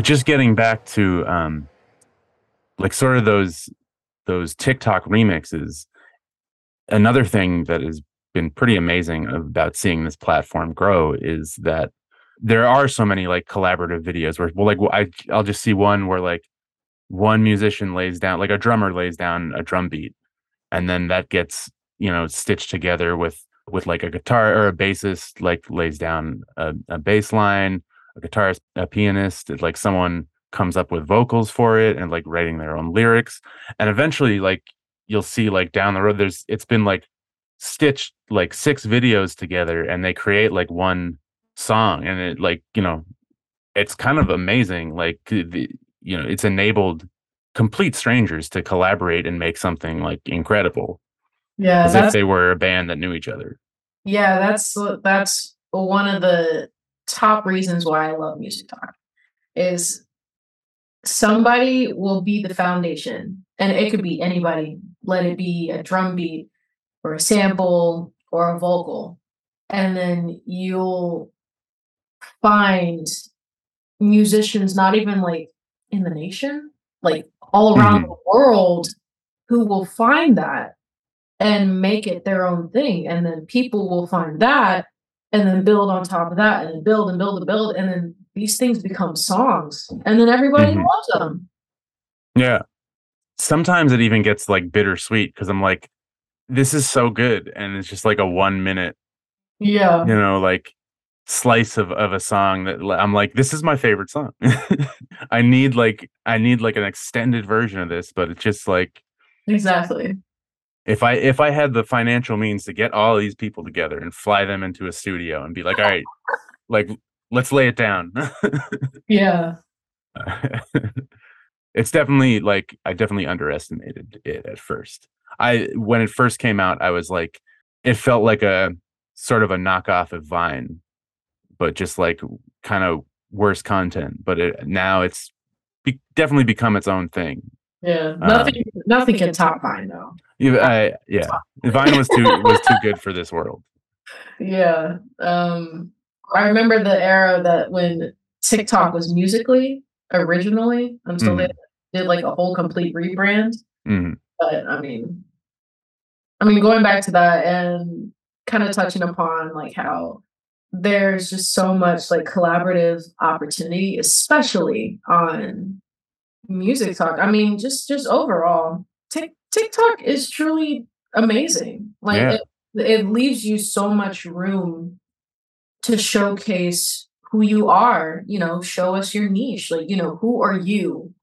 just
getting back to um like sort of those those TikTok remixes another thing that has been pretty amazing about seeing this platform grow is that there are so many like collaborative videos where well like I I'll just see one where like one musician lays down like a drummer lays down a drum beat and then that gets you know stitched together with with like a guitar or a bassist like lays down a, a bass line a guitarist, a pianist, it's like someone comes up with vocals for it and like writing their own lyrics. And eventually, like you'll see like down the road, there's it's been like stitched like six videos together and they create like one song. And it like, you know, it's kind of amazing. Like the you know, it's enabled complete strangers to collaborate and make something like incredible
Yeah,
as if they were a band that knew each other.
yeah, that's that's one of the top reasons why I love MusicTok is somebody will be the foundation and it could be anybody let it be a drum beat or a sample or a vocal and then you'll find musicians not even like in the nation like all around mm-hmm. the world who will find that and make it their own thing and then people will find that and then build on top of that and build and build and build and then these things become songs and then everybody
Mhm.
loves them
Yeah. Sometimes it even gets like bittersweet because I'm like, this is so good. And it's just like a one minute,
yeah
you know, like slice of, of a song that i'm like, this is my favorite song. I need like, I need like an extended version of this, but it's just like,
exactly
if I, if I had the financial means to get all these people together and fly them into a studio and be like, all right, like, let's lay it down.
yeah
it's definitely like I definitely underestimated it at first. I when it first came out, I was like, it felt like a sort of a knockoff of Vine, but just like kind of worse content. But it, now it's be, definitely become its own thing.
yeah
Uh,
nothing nothing can top Vine though
You- I, yeah, Vine was too was too good for this world.
yeah um i remember the era that when tiktok was Musical.ly originally until they did like a whole complete rebrand
Mhm.
but I mean, I mean, going back to that and kind of touching upon like how there's just so much like collaborative opportunity, especially on MusicTok. I mean, just just overall, Tik TikTok is truly amazing. Like
Yeah.
it, it leaves you so much room to showcase who you are. You know, show us your niche. Like, you know, who are you?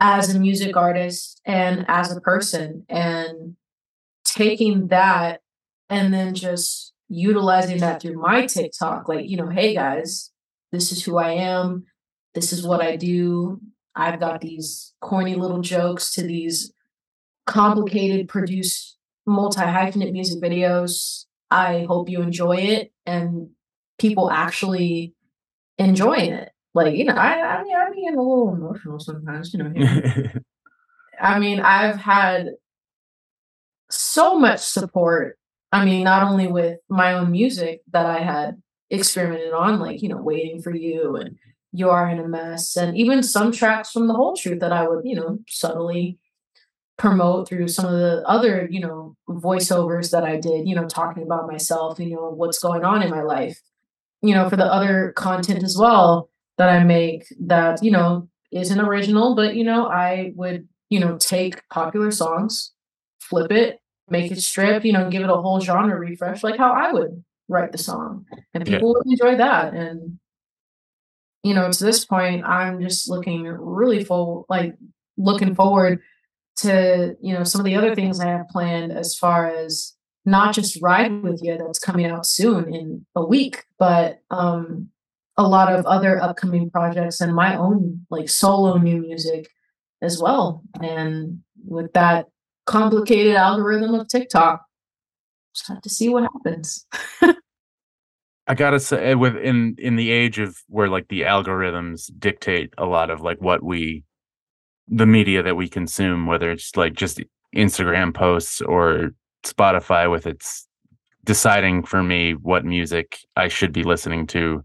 as a music artist and as a person and taking that and then just utilizing that through my TikTok like you know hey guys this is who I am this is what I do I've got these corny little jokes to these complicated produced multi hyphenate music videos I hope you enjoy it and people actually enjoying it like you know I I mean I be getting a little emotional sometimes you know I mean, I've had so much support. I mean, not only with my own music that I had experimented on, like, you know, Waiting for You and You Are in a Mess, and even some tracks from The Whole Truth that I would, you know, subtly promote through some of the other, you know, voiceovers that I did, you know, talking about myself, you know, what's going on in my life, you know, for the other content as well that I make that, you know, isn't original, but, you know, I would you know, take popular songs, flip it, make it strip, you know, give it a whole genre refresh, like how I would write the song. And
Yeah.
people would enjoy that. And, you know, to this point, I'm just looking really full, like looking forward to, you know, some of the other things I have planned as far as not just Ride With You that's coming out soon in a week, but um a lot of other upcoming projects and my own like solo new music as well. And with that complicated algorithm of TikTok, just have to see what happens.
I gotta say, within in in the age of where like the algorithms dictate a lot of like what we, the media that we consume, whether it's like just Instagram posts or Spotify with its deciding for me what music I should be listening to.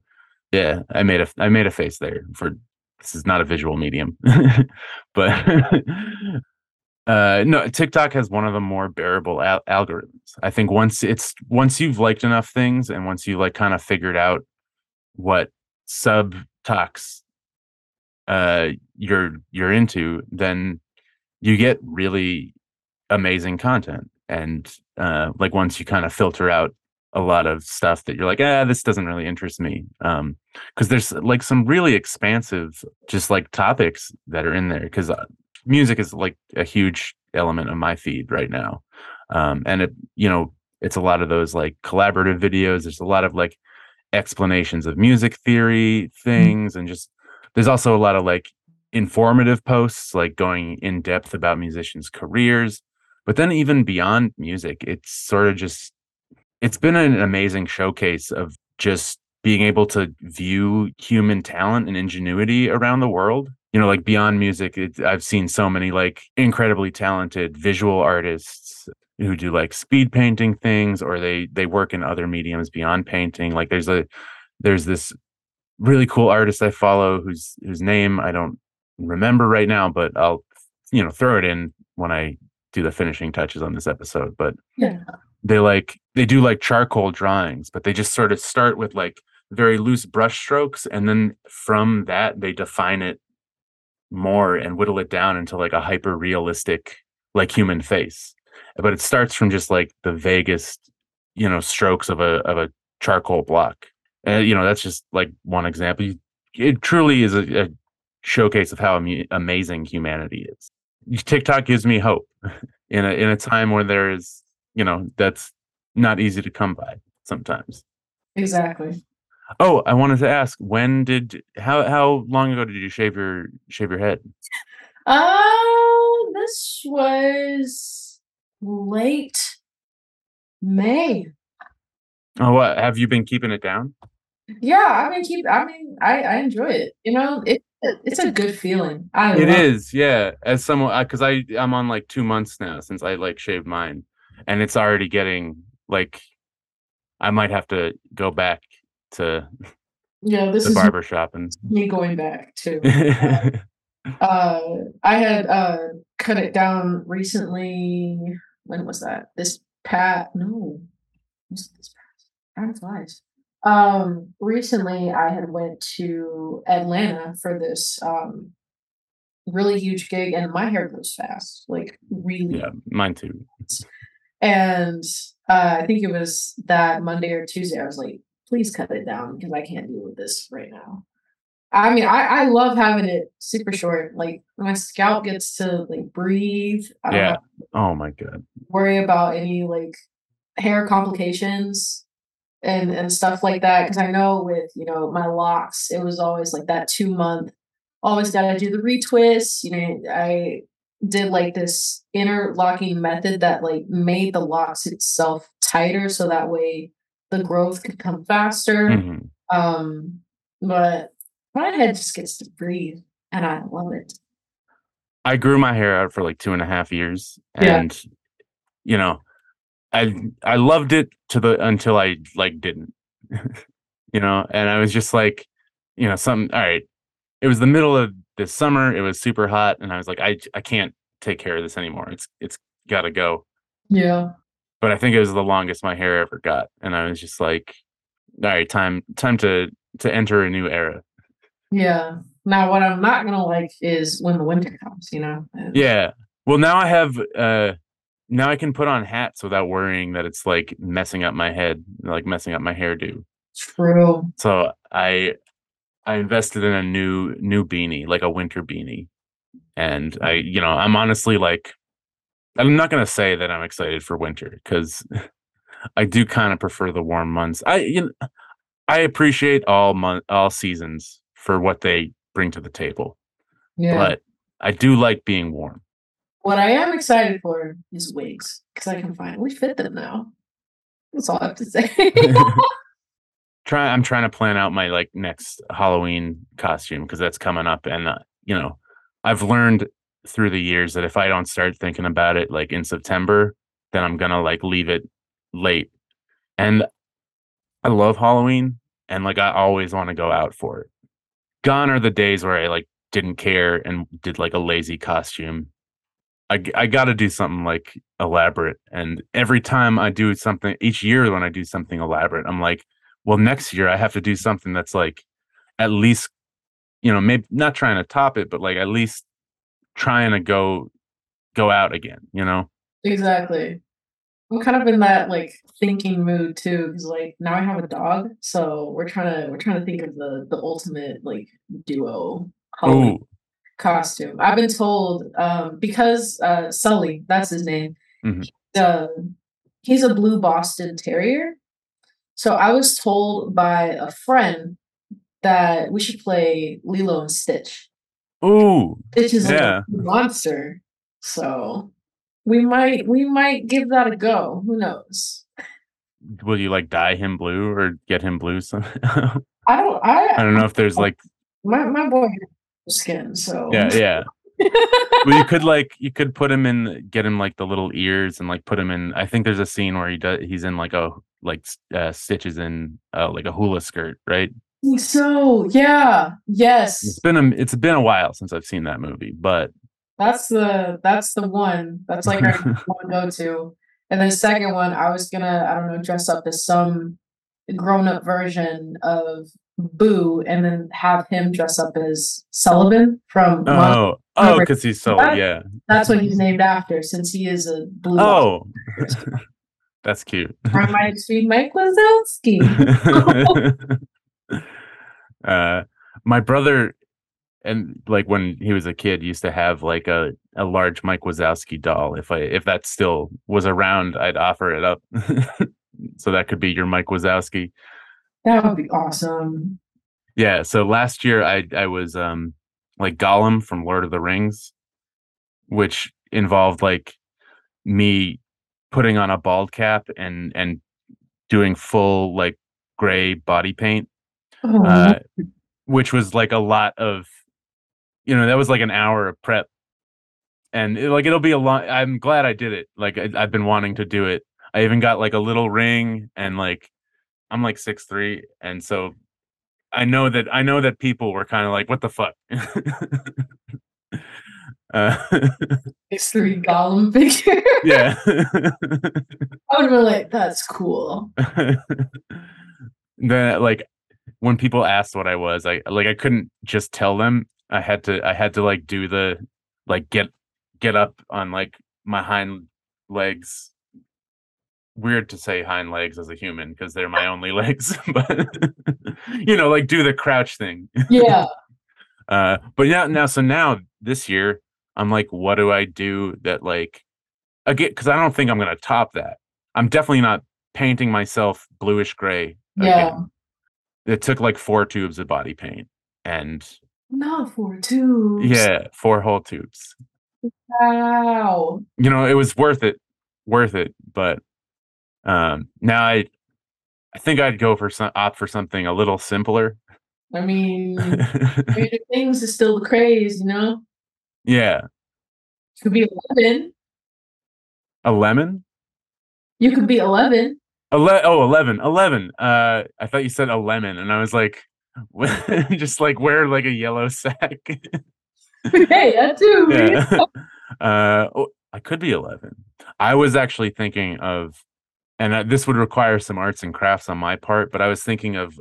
Yeah, I made a I made a face there for this is not a visual medium, but uh no tiktok has one of the more bearable al- algorithms i think once it's once you've liked enough things and once you like kind of figured out what sub talks uh you're you're into then you get really amazing content. And uh like once you kind of filter out a lot of stuff that you're like ah this doesn't really interest me um because there's like some really expansive just like topics that are in there because uh, music is like a huge element of my feed right now. Um and it you know it's a lot of those like collaborative videos. There's a lot of like explanations of music theory things and just there's also a lot of like informative posts, like going in depth about musicians' careers. But then even beyond music, it's sort of just it's been an amazing showcase of just being able to view human talent and ingenuity around the world. You know, like beyond music, it, I've seen so many like incredibly talented visual artists who do like speed painting things or they they work in other mediums beyond painting. Like there's a there's this really cool artist I follow whose whose name I don't remember right now, but I'll you know throw it in when I do the finishing touches on this episode. But
Yeah.
they like they do like charcoal drawings, but they just sort of start with like very loose brush strokes, and then from that they define it more and whittle it down into like a hyper realistic like human face. But it starts from just like the vaguest, you know, strokes of a of a charcoal block. And you know, that's just like one example. It truly is a, a showcase of how amu- amazing humanity is. TikTok gives me hope in a in a time where there is, you know, that's not easy to come by sometimes.
Exactly.
Oh, I wanted to ask, when did how how long ago did you shave your shave your head?
Uh, this was late May.
Oh, what have you been keeping it down?
Yeah, I mean, keep. I mean, I I enjoy it. You know, it it's a good feeling. I
It yeah. As someone, because I I'm on like two months now since I like shaved mine, and it's already getting like I might have to go back to
Yeah, this
the
is
barber shop and.
me going back too. uh, I had uh cut it down recently. When was that? This pat? No, was it this past? Time flies. Um, recently I had went to Atlanta for this um really huge gig, and my hair grows fast, like really
yeah, mine too.
And uh, I think it was that Monday or Tuesday. I was like, please cut it down because I can't deal with this right now. I mean, I, I love having it super short. Like my scalp gets to like breathe. I
Yeah. Oh my god.
worry about any like hair complications and and stuff like that. Because I know with you know my locks, it was always like that two month. Always got to do the retwist. You know, I did like this interlocking method that like made the locks itself tighter, so that way the growth could come faster.
Mhm.
Um, but my head just gets to breathe, and I love it.
I grew my hair out for like two and a half years,
Yeah.
and you know, I I loved it to the until I like didn't, you know, and I was just like, you know, something. All right, it was the middle of this summer. It was super hot, and I was like, I I can't take care of this anymore. It's it's got to go.
Yeah.
But I think it was the longest my hair ever got, and I was just like, all right, time time to to enter a new era.
Yeah. Now, what I'm not gonna like is when the winter comes. You know.
Yeah. Well, now I have uh now I can put on hats without worrying that it's like messing up my head, like messing up my hairdo.
True.
So I I invested in a new new beanie, like a winter beanie. And I, you know, I'm honestly like I'm not going to say that I'm excited for winter cuz I do kind of prefer the warm months. I you know, I appreciate all month all seasons for what they bring to the table.
Yeah.
But I do like being warm.
What I am excited for is wigs because I can finally fit them now. That's all I have to say.
try i'm trying to plan out my like next halloween costume because that's coming up and uh, you know i've learned through the years that if i don't start thinking about it like in september then i'm gonna like leave it late and i love halloween and like i always want to go out for it gone are the days where i like didn't care and did like a lazy costume i, I gotta do something like elaborate and every time i do something each year when i do something elaborate i'm like well next year i have to do something that's like at least you know maybe not trying to top it but like at least trying to go go out again you know?
Exactly. I'm kind of in that like thinking mood too, because like now I have a dog, so we're trying to we're trying to think of the the ultimate like duo
oh
costume. I've been told um because uh Sully, that's his name.
Mhm.
Uh, he's a blue Boston Terrier. So I was told by a friend that we should play Lilo and Stitch.
Ooh,
Stitch is
Yeah.
a monster. So we might we might give that a go. Who knows?
will you like dye him blue or get him blue somehow?
I don't I
I don't know if there's like
my my boy skin, so
yeah yeah. Well, you could like you could put him in, get him like the little ears, and like put him in. I think there's a scene where he does. He's in like a like uh, stitches in uh, like a hula skirt, right?
so yeah. yes.
It's been a it's been a while since I've seen that movie, but
That's the that's the one. That's like our one go to. And then second one, I was gonna, I don't know, dress up as some grown up version of Boo and then have him dress up as Sullivan from Mon-
oh oh, because he's so yeah.
That's what he's named after, since he is a blue.
Oh, that's cute.
I might be Mike Wazowski.
uh my brother and like when he was a kid used to have like a a large Mike Wazowski doll if I if that still was around I'd offer it up so that could be your Mike Wazowski
That would be awesome.
yeah so last year I I was um like Gollum from Lord of the Rings which involved like me putting on a bald cap and and doing full like gray body paint
Oh,
uh, which was like a lot of, you know, that was like an hour of prep, and it, like it'll be a lot. I'm glad I did it. Like I, I've been wanting to do it. I even got like a little ring, and like I'm like six three, and so I know that I know that people were kind of like, "What the fuck." uh,
it's three Gollum figure.
yeah.
I would have been like, that's cool.
then like when people asked what I was, I like I couldn't just tell them. I had to I had to like do the like get get up on like my hind legs. Weird to say hind legs as a human because they're my only legs, but you know, like do the crouch thing.
Yeah.
Uh, but yeah, now so now this year, I'm like, what do I do that like again? Because I don't think I'm gonna top that. I'm definitely not painting myself bluish gray.
Yeah.
again. It took like four tubes of body paint, and
Not four two.
yeah, four whole tubes.
Wow.
You know, it was worth it, worth it. But um, now I, I think I'd go for some opt for something a little simpler.
I mean, Stranger Things is still the craze, you know?
yeah,
could be 11.
a lemon.
You could be 11.
Ele- oh, 11. 11. Uh, I thought you said a lemon, and I was like, just like wear like a yellow sack.
hey, that too.
yeah. uh, oh, I could be 11. I was actually thinking of, and uh, this would require some arts and crafts on my part, but I was thinking of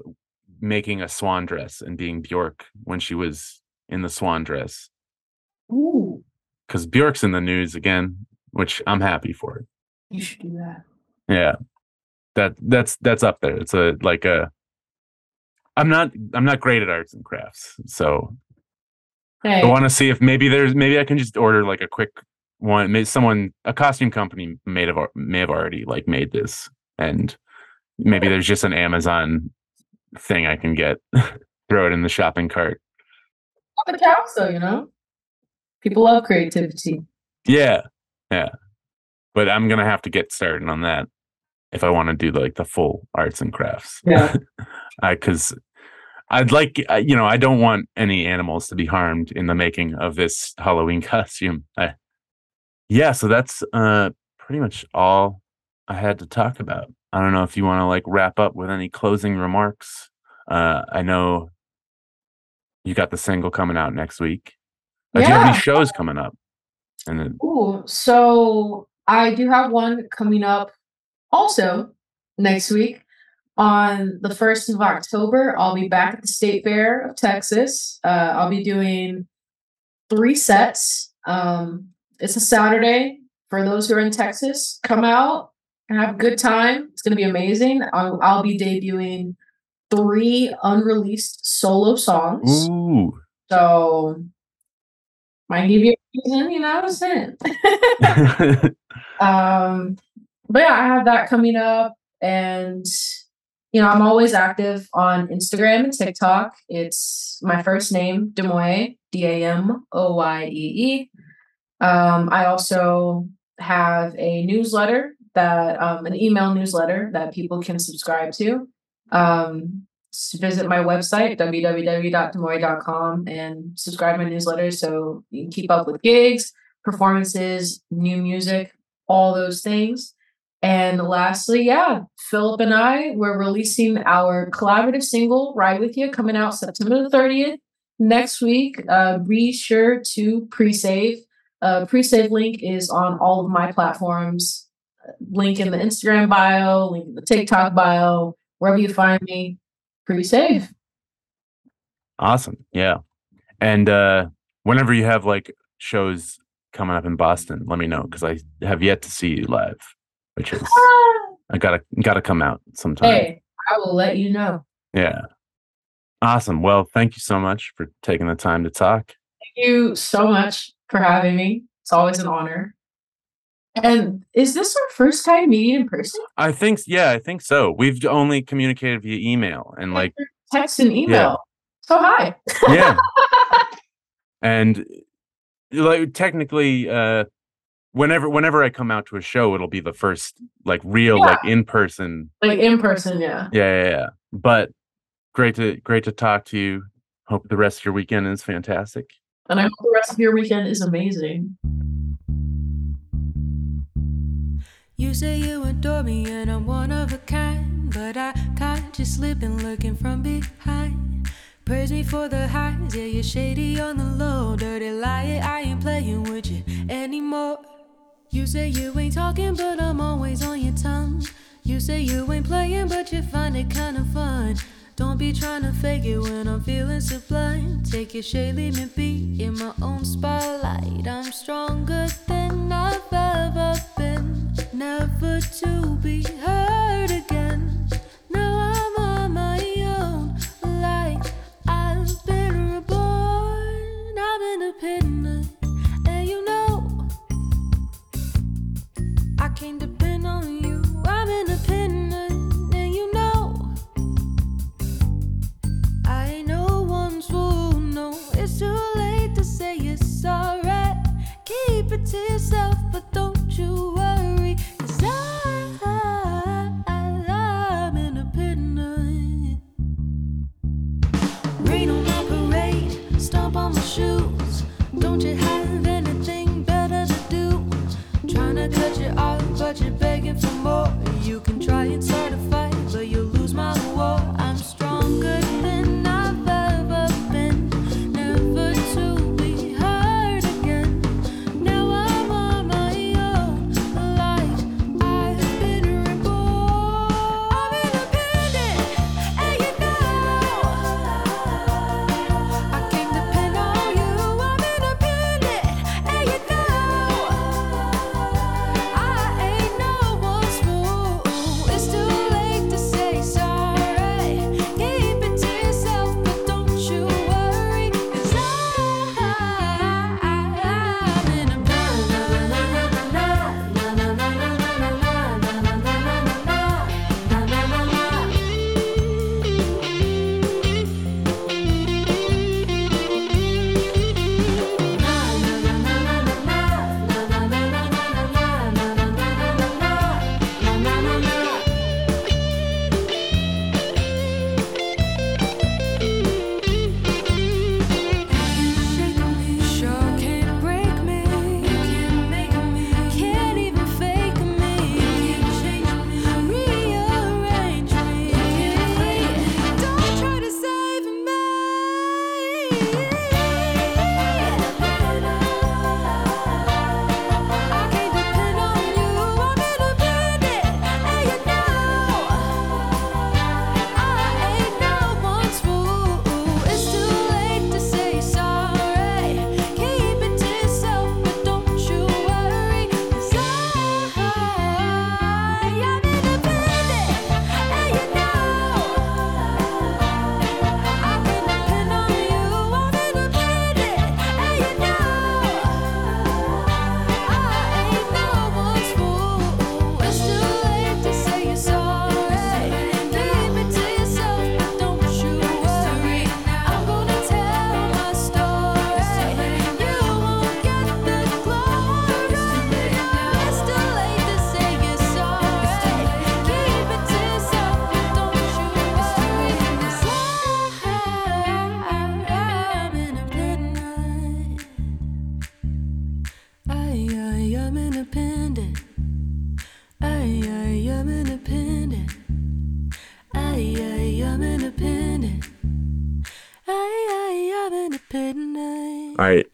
making a swan dress and being Bjork when she was in the swan dress.
Ooh,
Because Bjork's in the news again, which I'm happy for.
you should do that.
Yeah. That that's that's up there. It's a like a I'm not I'm not great at arts and crafts. So
Hey,
I want to see if maybe there's maybe I can just order like a quick one. Maybe someone a costume company may have may have already like made this, and maybe there's just an Amazon thing I can get. Throw it in the shopping cart.
The though, you know? People love creativity.
Yeah, yeah. But I'm gonna have to get started on that if I want to do like the full arts and crafts.
Yeah.
because I'd like you know I don't want any animals to be harmed in the making of this Halloween costume. I, yeah, so that's uh pretty much all I had to talk about. I don't know if you want to like wrap up with any closing remarks. Uh I know you got the single coming out next week. Uh, Do you have any shows coming up? And then
Ooh, so I do have one coming up also next week on the 1st of October. I'll be back at the State Fair of Texas. Uh, I'll be doing three sets. Um, it's a Saturday for those who are in Texas. Come out and have a good time. It's going to be amazing. I'll, I'll be debuting three unreleased solo songs.
ooh.
So might give you a reason, you know, to sing. Um, but yeah, I have that coming up, and you know, I'm always active on Instagram and TikTok. It's my first name, Damoye, D A M O Y E E. Um, I also have a newsletter that, um, an email newsletter that people can subscribe to. Um, visit my website, www.demoy.com, and subscribe to my newsletter so you can keep up with gigs, performances, new music, all those things. And lastly, yeah, Philip and I, we're releasing our collaborative single, Ride With You, coming out September the 30th next week. Uh, be sure to pre save. Uh, pre save link is on all of my platforms. Link in the Instagram bio, link in the TikTok bio, wherever you find me, pre save.
Awesome. Yeah. And uh whenever you have like shows coming up in Boston, let me know because I have yet to see you live, which is I gotta gotta come out sometime.
Hey, I will let you know.
Yeah. Awesome. Well, thank you so much for taking the time to talk.
Thank you so much for having me. It's always an honor. And is this our first time meeting in person?
I think yeah, I think so. We've only communicated via email and like
Text and email. So hi.
yeah. and like technically uh whenever whenever I come out to a show it'll be the first like real like in person
like in person, yeah.
Yeah, yeah, yeah. But great to great to talk to you. Hope the rest of your weekend is fantastic.
And I hope the rest of your weekend is amazing.
You say you adore me and I'm one of a kind, but I caught you slipping, looking from behind. Praise me for the highs, yeah, you're shady on the low, dirty liar. I ain't playing with you anymore. You say you ain't talking, but I'm always on your tongue. You say you ain't playing, but you find it kinda fun. Don't be trying to fake it when I'm feeling sublime. Take your shade, leave me be in my own spotlight. I'm stronger than I've ever been. Never to be heard to yourself,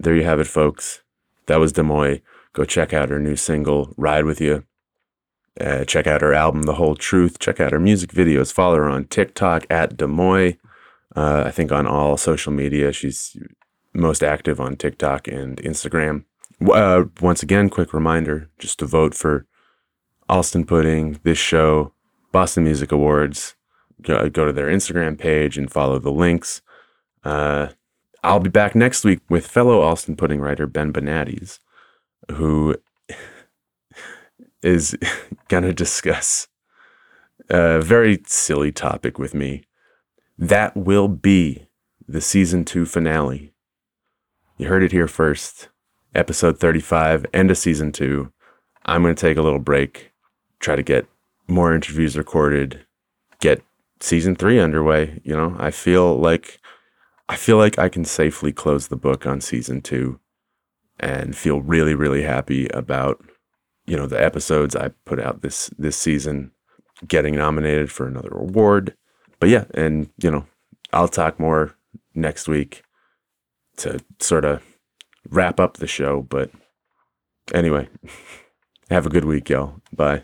there you have it, folks. That was Demoy. Go check out her new single, Ride With You. Uh, check out her album, The Whole Truth. Check out her music videos. Follow her on TikTok at Demoy. Uh, I think on all social media, she's most active on TikTok and Instagram. Uh, once again, quick reminder just to vote for Allston Pudding, this show, Boston Music Awards. Go, go to their Instagram page and follow the links. Uh, I'll be back next week with fellow Allston Pudding writer Ben Benatis, who is going to discuss a very silly topic with me. That will be the season two finale. You heard it here first. Episode 35, end of season two. I'm going to take a little break, try to get more interviews recorded, get season three underway. You know, I feel like I feel like I can safely close the book on season two and feel really, really happy about, you know, the episodes I put out this this season, getting nominated for another award. But yeah, and you know, I'll talk more next week to sort of wrap up the show. But anyway, have a good week, y'all. Bye.